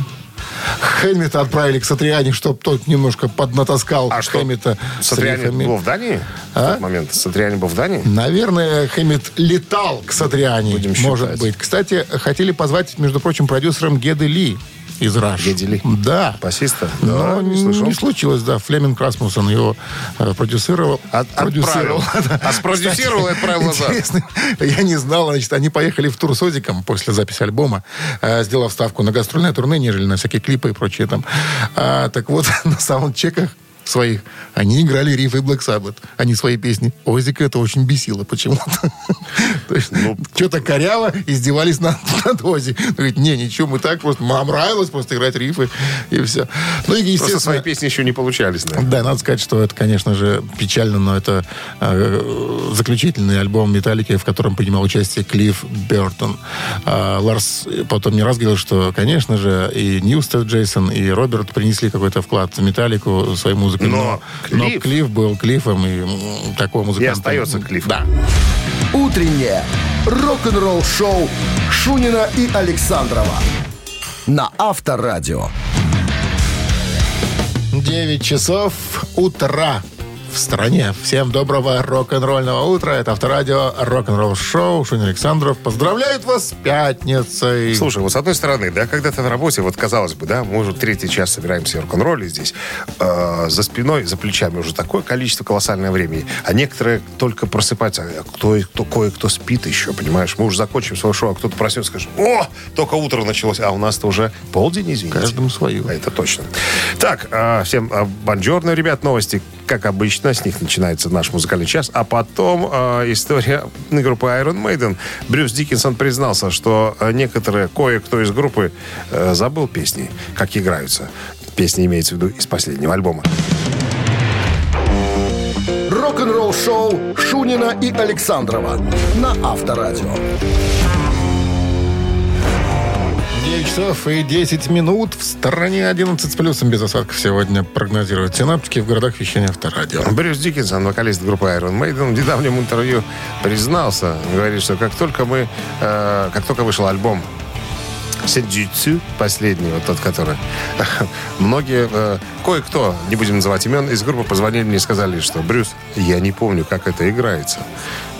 Хэммита отправили к Сатриане, чтобы тот немножко поднатаскал А что, Хэммита с Сатриани рифами. был в Дании в А? тот момент? Сатриани был в Дании? Наверное, Хэммит летал к Сатриане. Будем может быть. Кстати, хотели позвать, между прочим, продюсером Геды Ли из Раш. Геди Ли? Да. Басиста? Но Да, не не, слышал. случилось, да. Флеминг Расмуссен его э, продюсировал. От- продюсировал. отправил. А спродюсировал и отправил назад. Интересно, я не знал, значит, они поехали в тур с Озиком после записи альбома, э, сделав ставку на гастрольное турне, нежели на всякие клипы и прочее там. А, так вот, на саундчеках своих, они играли рифы Black Sabbath, а не свои песни. Озика это очень бесило почему-то. То есть, Ну, что-то коряво издевались над, Ози. Говорит, не, ничего, мы так просто, нам нравилось просто играть рифы, и все. Ну и, Просто естественно... свои песни еще не получались. Да, надо сказать, что это, конечно же, печально, но это э, заключительный альбом Металлики, в котором принимал участие Клифф Бертон. А Ларс потом не раз говорил, что, конечно же, и Ньюстед Джейсон, и Роберт принесли какой-то вклад в Металлику своей музыкой. Но но Клифф- Клифф был Клиффом и м, такого музыканта. остается Клиффом. Да. Утреннее рок-н-ролл-шоу Шунина и Александрова на Авторадио. 9 часов утра в стране. Всем доброго рок-н-ролльного утра. Это Авторадио Рок-н-ролл шоу. Шунин Александров поздравляет вас с пятницей. Слушай, вот с одной стороны, да, когда ты на работе, вот казалось бы, да, мы уже третий час собираемся в рок-н-ролле здесь, э, за спиной, за плечами уже такое количество колоссальное времени, а некоторые только просыпаются, а кто, кто кое-кто спит еще, понимаешь, мы уже закончим свое шоу, а кто-то проснется, скажет, о, только утро началось, а у нас-то уже полдень, извините. Каждому свое. А Это точно. Так, а, всем а, бонжорно, ребят, новости, как обычно, с них начинается наш музыкальный час, а потом а, история группы Iron Maiden. Брюс Диккенсон признался, что а, некоторые, кое-кто из группы а, забыл песни, как играются. Песни имеется в виду из последнего альбома. Рок-н-ролл-шоу Шунина и Александрова на Авторадио. 9 часов и 10 минут. В стороне 11 с плюсом без осадков сегодня прогнозируют синаптики в городах вещания Авторадио. Брюс Диккенсон, вокалист группы Iron Maiden, в недавнем интервью признался, говорит, что как только мы, э, как только вышел альбом Сиджитсу, последний, вот тот, который многие, э, кое-кто, не будем называть имен, из группы позвонили мне и сказали, что Брюс, я не помню, как это играется.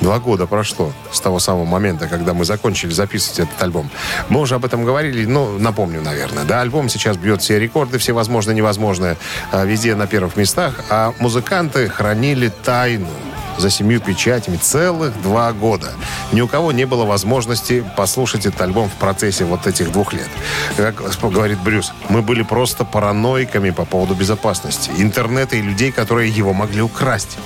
Два года прошло с того самого момента, когда мы закончили записывать этот альбом. Мы уже об этом говорили, ну, напомню, наверное. Да, альбом сейчас бьет все рекорды, все возможные и невозможные, а, везде на первых местах, а музыканты хранили тайну за семью печатями целых два года. Ни у кого не было возможности послушать этот альбом в процессе вот этих двух лет. Как говорит Брюс, мы были просто параноиками по поводу безопасности, интернета и людей, которые его могли украсть.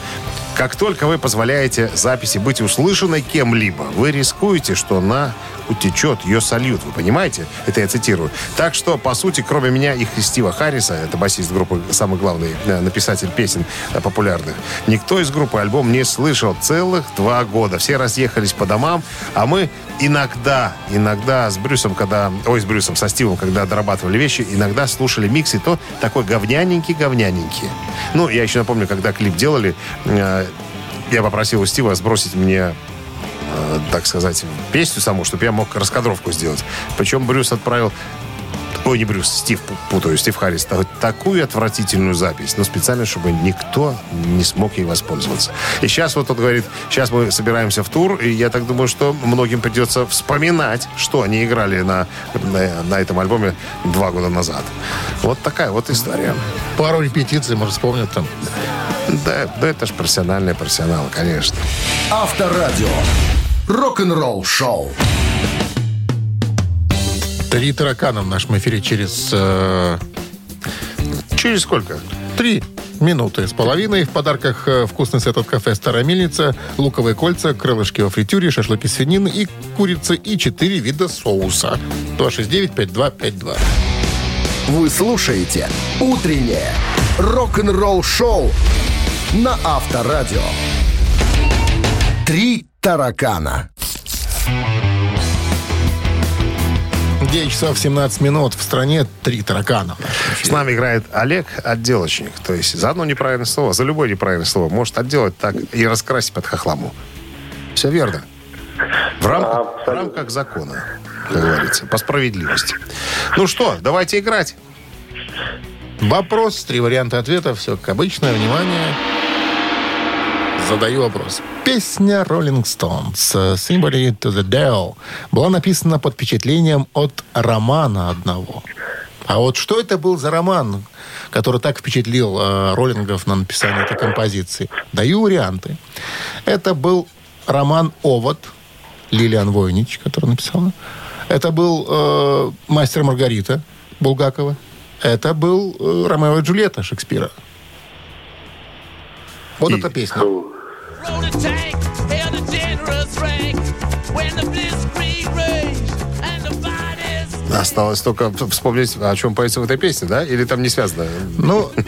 Как только вы позволяете записи быть услышанной кем-либо, вы рискуете, что она утечет, ее сольют. Вы понимаете? Это я цитирую. Так что, по сути, кроме меня и Стива Харриса, это басист группы, самый главный э, написатель песен э, популярных, никто из группы альбом не слышал целых два года. Все разъехались по домам, а мы иногда, иногда с Брюсом, когда, ой, с Брюсом, со Стивом, когда дорабатывали вещи, иногда слушали микс, и то такой говняненький-говняненький. Ну, я еще напомню, когда клип делали, э, я попросил у Стива сбросить мне э, так сказать, песню саму, чтобы я мог раскадровку сделать. Причем Брюс отправил Ой, не Брюс, Стив, пу- путаю, Стив Харрис. та- Такую отвратительную запись, но специально, чтобы никто не смог ей воспользоваться. И сейчас вот он говорит, сейчас мы собираемся в тур, и я так думаю, что многим придется вспоминать, что они играли на, на, на этом альбоме два года назад. Вот такая вот история. Пару репетиций, может, вспомнят там. Да, да это ж профессиональные профессионалы, конечно. Авторадио. Рок-н-ролл-шоу. Три таракана в нашем эфире через э, Через сколько? три минуты с половиной. В подарках э, вкусный сет от кафе «Старая мельница», луковые кольца, крылышки во фритюре, шашлыки свинины и курицы и четыре вида соуса. 269-5252. Вы слушаете «Утреннее рок-н-ролл-шоу» на Авторадио. Три таракана. 9 часов 17 минут. В стране три таракана. С нами играет Олег, отделочник. То есть за одно неправильное слово, за любое неправильное слово может отделать так и раскрасить под хохламу. Все верно. В, рам- в рамках закона, как говорится, по справедливости. Ну что, давайте играть. Вопрос, три варианта ответа. Все как обычно. Внимание. Задаю вопрос. Песня Rolling Stones э, «Symbol to the Devil» была написана под впечатлением от романа одного. А вот что это был за роман, который так впечатлил э, роллингов на написание этой композиции? Даю варианты. Это был роман «Овод» Лилиан Войнич, который написала. Это был э, «Мастер Маргарита» Булгакова. Это был э, «Ромео и Джульетта» Шекспира. Вот И- эта песня. Roll the tank, hail the generous rank. When the blitzkrieg raged and the fight is Осталось только вспомнить, о чем поется в этой песне, да? Или там не связано? Ну, э,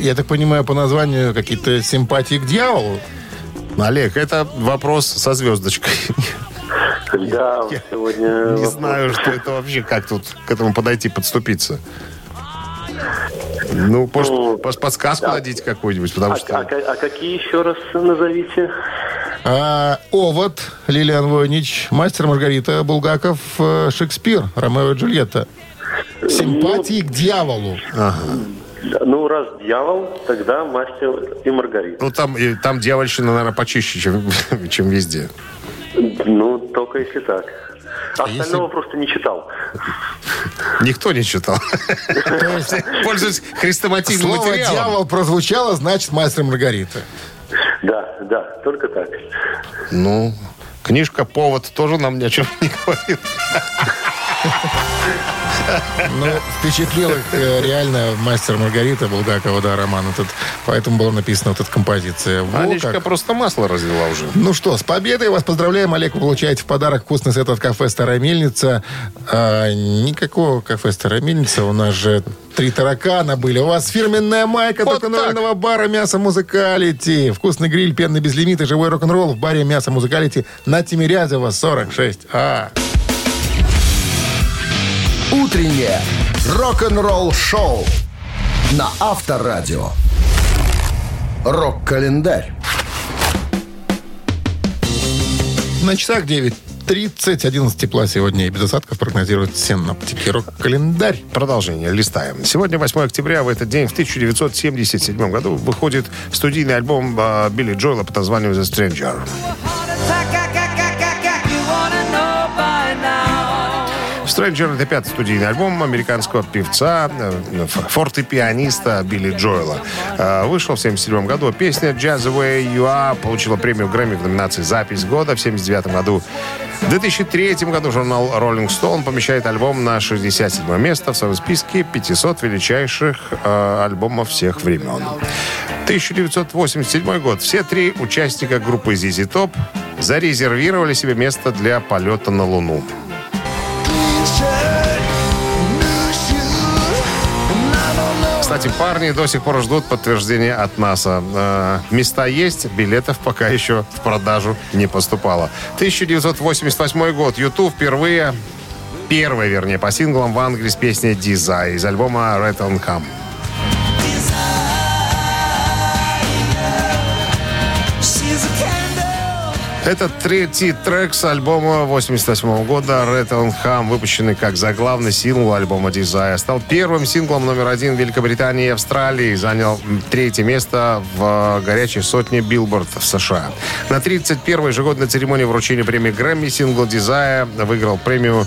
я так понимаю, по названию какие-то симпатии к дьяволу. Олег, это вопрос со звездочкой. Да, сегодня... Не вопрос. знаю, что это вообще, как тут к этому подойти, подступиться. Ну, может, Ну, может, подсказку дадите какую-нибудь, потому А, что... а а какие еще раз назовите? А, Овод, Лилиан Войнич, Мастер Маргарита, Булгаков, э, Шекспир, Ромео и Джульетта. Симпатии к дьяволу. Да, Ну, раз дьявол, тогда мастер и Маргарита. Ну, там, и- там дьявольщина, наверное, почище, чем, чем везде. Ну, только если так. Остального если- просто не читал. Никто не читал. Пользуясь хрестоматийным Слово материалом. «дьявол» прозвучало, значит, Мастер Маргарита. Да, да, только так. Ну, книжка «Повод» тоже нам ни о чем не говорит. Ну, впечатлил их э, реально «Мастер Маргарита» Булгакова, да, роман этот. Поэтому была написана вот эта композиция. Во Анечка как. просто масло разлила уже. Ну что, с победой вас поздравляем, Олег. Вы получаете в подарок вкусный сет от кафе «Старая мельница». А, никакого кафе «Старая мельница». У нас же три таракана были. У вас фирменная майка Вот тонального бара «Мясо Музыкалити». Вкусный гриль, пенный безлимит и живой рок-н-ролл в баре «Мясо Музыкалити» на Тимирязева, 46А. Утреннее рок-н-ролл-шоу на Авторадио. Рок-календарь. На часах 9.30, 11 тепла сегодня и без осадков прогнозируют синоптики. Рок-календарь. Продолжение. Листаем. Сегодня 8 октября. В этот день, в 1977 году, выходит студийный альбом а, Билли Джоэла под названием «The Stranger». «Stranger» — это пятый студийный альбом американского певца, э, фортепианиста Билли Джоэла. Э, Вышел в 1977 году. Песня «Jazz the Way You Are» получила премию Грэмми в номинации «Запись года» в 1979 году. В 2003 году журнал Rolling Stone помещает альбом на 67 место в своем списке 500 величайших э, альбомов всех времен. 1987 год. Все три участника группы ZZ Top зарезервировали себе место для полета на Луну. Парни до сих пор ждут подтверждения от НАСА. Э, места есть, билетов пока еще в продажу не поступало. 1988 год. YouTube впервые, первая, вернее, по синглам в Англии с песней «Desire» из альбома «Rattle and Hum». Это третий трек с альбома 88 года Rattle and Hum, выпущенный как заглавный сингл альбома Desire. Стал первым синглом номер один в Великобритании и Австралии. Занял третье место в горячей сотне Билборд в США. На 31-й ежегодной церемонии вручения премии Грэмми сингл Desire выиграл премию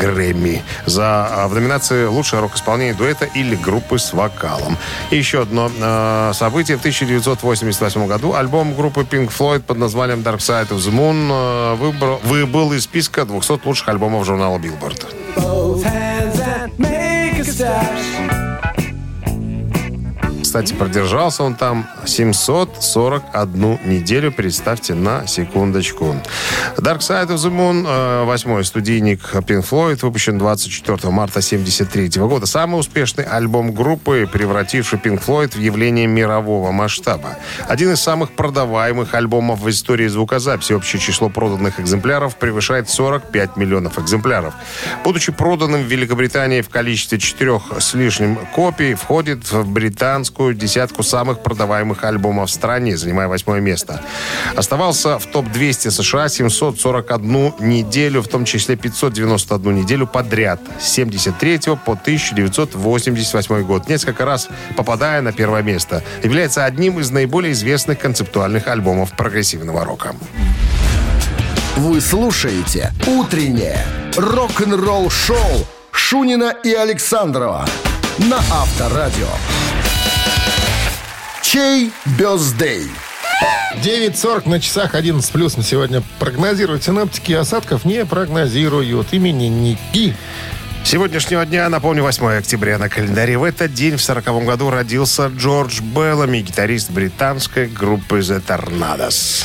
Грэмми за а, в номинации «Лучшее рок-исполнение дуэта или группы с вокалом». И еще одно э, событие. В 1988 году альбом группы Pink Floyd под названием Dark Side of the Moon э, выбрал, выбыл из списка 200 лучших альбомов журнала Billboard. Кстати, продержался он там 741 неделю, представьте, на секундочку. Dark Side of the Moon, э, восьмой студийник Pink Floyd, выпущен 24 марта 1973 года. Самый успешный альбом группы, превративший Pink Floyd в явление мирового масштаба. Один из самых продаваемых альбомов в истории звукозаписи. Общее число проданных экземпляров превышает 45 миллионов экземпляров. Будучи проданным в Великобритании в количестве четырех с лишним копий, входит в британскую американскую десятку самых продаваемых альбомов в стране, занимая восьмое место. Оставался в топ-200 США 741 неделю, в том числе 591 неделю подряд. С 73 по 1988 год. Несколько раз попадая на первое место. Является одним из наиболее известных концептуальных альбомов прогрессивного рока. Вы слушаете «Утреннее рок-н-ролл-шоу» Шунина и Александрова на Авторадио. Чей бездей? 9.40 на часах 11 плюс на сегодня прогнозируют синоптики, осадков не прогнозируют. Именинники. Сегодняшнего дня, напомню, 8 октября на календаре. В этот день, в 40 году, родился Джордж Беллами, гитарист британской группы The Tornadoes.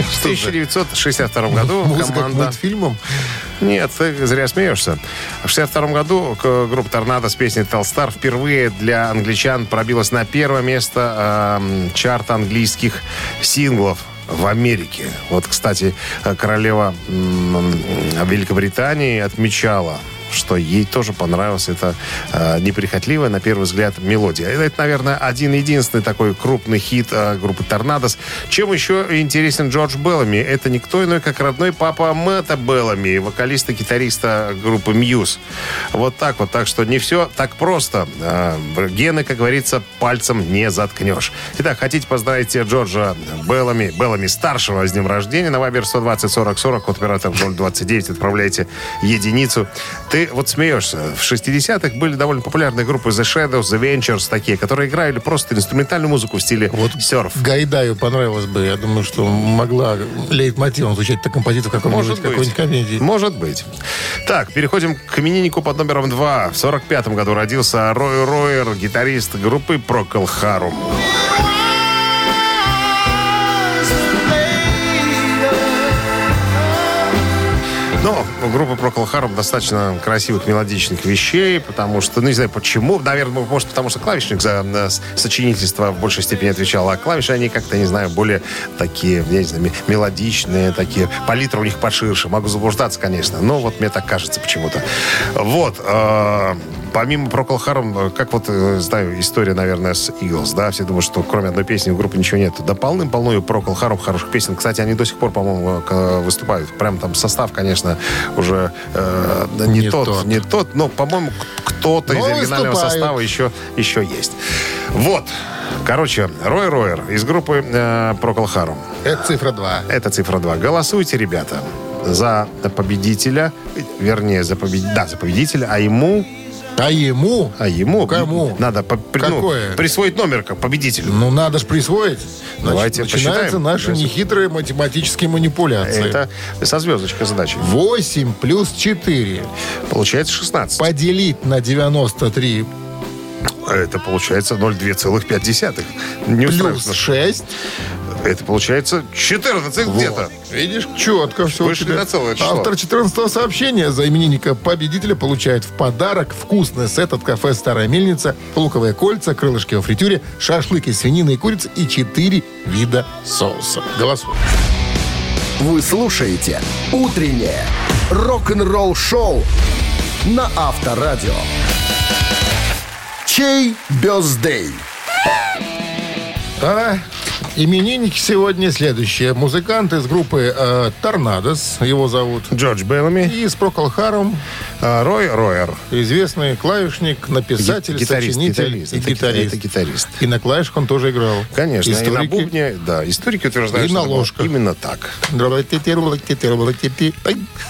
В 1962 году Музыка к команда... мультфильмам. Нет, ты зря смеешься. В 62 году группа «Торнадо» с песней «Телстар» впервые для англичан пробилась на первое место эм, чарта английских синглов в Америке. Вот, кстати, э, королева Великобритании отмечала что ей тоже понравилась эта э, неприхотливая, на первый взгляд, мелодия. Это, наверное, один-единственный такой крупный хит э, группы «Торнадос». Чем еще интересен Джордж Беллами? Это никто иной, как родной папа Мэтта Беллами, вокалиста-гитариста группы «Мьюз». Вот так вот. Так что не все так просто. Э, гены, как говорится, пальцем не заткнешь. Итак, хотите поздравить Джорджа Беллами, Беллами старшего с днем рождения? На Вайбер 120 40 40 от оператора 029 отправляйте единицу. Ты вот смеешься. В 60-х были довольно популярные группы The Shadows, The Ventures, такие, которые играли просто инструментальную музыку в стиле Вот серф. Гайдаю понравилось бы. Я думаю, что могла лейтмотивом звучать эта композиция в каком-нибудь Может быть. какой-нибудь комедии. Может быть. Так, переходим к имениннику под номером 2. В 45-м году родился Рой Ройер, гитарист группы Procol Harum. У группы Procol Harum достаточно красивых мелодичных вещей, потому что, ну, не знаю почему, наверное, может, потому что клавишник за э, сочинительство в большей степени отвечал, а клавиши, они как-то, не знаю, более такие, не знаю, ме- мелодичные, такие, палитра у них поширше. Могу заблуждаться, конечно, но вот мне так кажется почему-то. Вот, э, помимо Procol Harum, э, как вот, э, знаю, история, наверное, с Eagles, да, все думают, что кроме одной песни у группы ничего нет. Да полным-полно и Procol Harum хороших песен. Кстати, они до сих пор, по-моему, к- выступают. Прям там состав, конечно, уже э, не, Не тот, тот. не тот, но, по-моему, кто-то из Но оригинального выступают. состава еще, еще есть. Вот. Короче, Рой Ройер из группы э, Procol Harum. Это цифра 2. Это цифра 2. Голосуйте, ребята, за победителя, вернее, за, побед- да, за победителя, а ему, А ему? а ему Кому? надо по- при- ну, Какое? присвоить номер как победителю. Ну, надо же присвоить. Значит, Давайте начинаются посчитаем. наши Давайте. нехитрые математические манипуляции. Это со звездочкой задачи. 8 плюс 4 Получается 16. поделить на 93 Это получается 0,2,5. Не плюс устраивается. 6. Это получается 14 где-то. Видишь, четко все. Вышли на целое число. Автор 14 сообщения за именинника победителя получает в подарок вкусный сет от кафе «Старая мельница», луковые кольца, крылышки во фритюре, шашлык из свинины и курицы и 4 вида соуса. Голосуй. Вы слушаете «Утреннее рок-н-ролл-шоу» на Авторадио. Чей бездей? А именинники сегодня следующие. Музыкант из группы э, «Торнадос», его зовут. Джордж Беллами, И из Procol Harum а, Рой Ройер. известный клавишник, написатель, Гитарист, сочинитель гитарист. и Это ги- гитарист. это гитарист. И на клавишах он тоже играл. Конечно, и на Историки. бубне, да, историки утверждают, И что на ложках. именно так.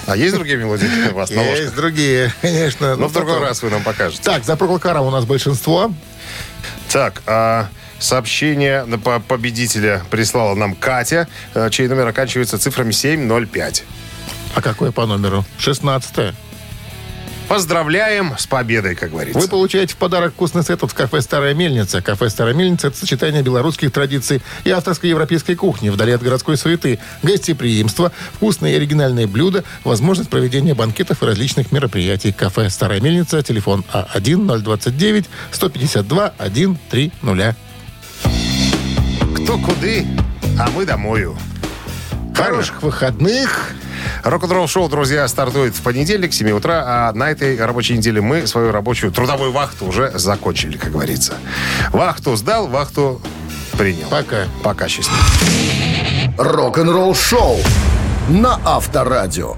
А есть другие мелодии у вас на Есть ложках? другие, конечно. Но Ну, в другой раз вы нам покажете. Так, за Procol Harum у нас большинство. Так, а сообщение на по- победителя прислала нам Катя, э, чей номер оканчивается цифрами 705. А какое по номеру? 16 Поздравляем с победой, как говорится. Вы получаете в подарок вкусный сет от кафе «Старая мельница». Кафе «Старая мельница» — это сочетание белорусских традиций и авторской европейской кухни вдали от городской суеты, гостеприимство, вкусные и оригинальные блюда, возможность проведения банкетов и различных мероприятий. Кафе «Старая мельница», телефон А А1-029-152-130. Кто куды, а мы домою. Хороших выходных. Рок-н-ролл шоу, друзья, стартует в понедельник, 7 утра, а на этой рабочей неделе мы свою рабочую трудовую вахту уже закончили, как говорится. Вахту сдал, вахту принял. Пока. Пока, счастливо. Рок-н-ролл шоу на Авторадио.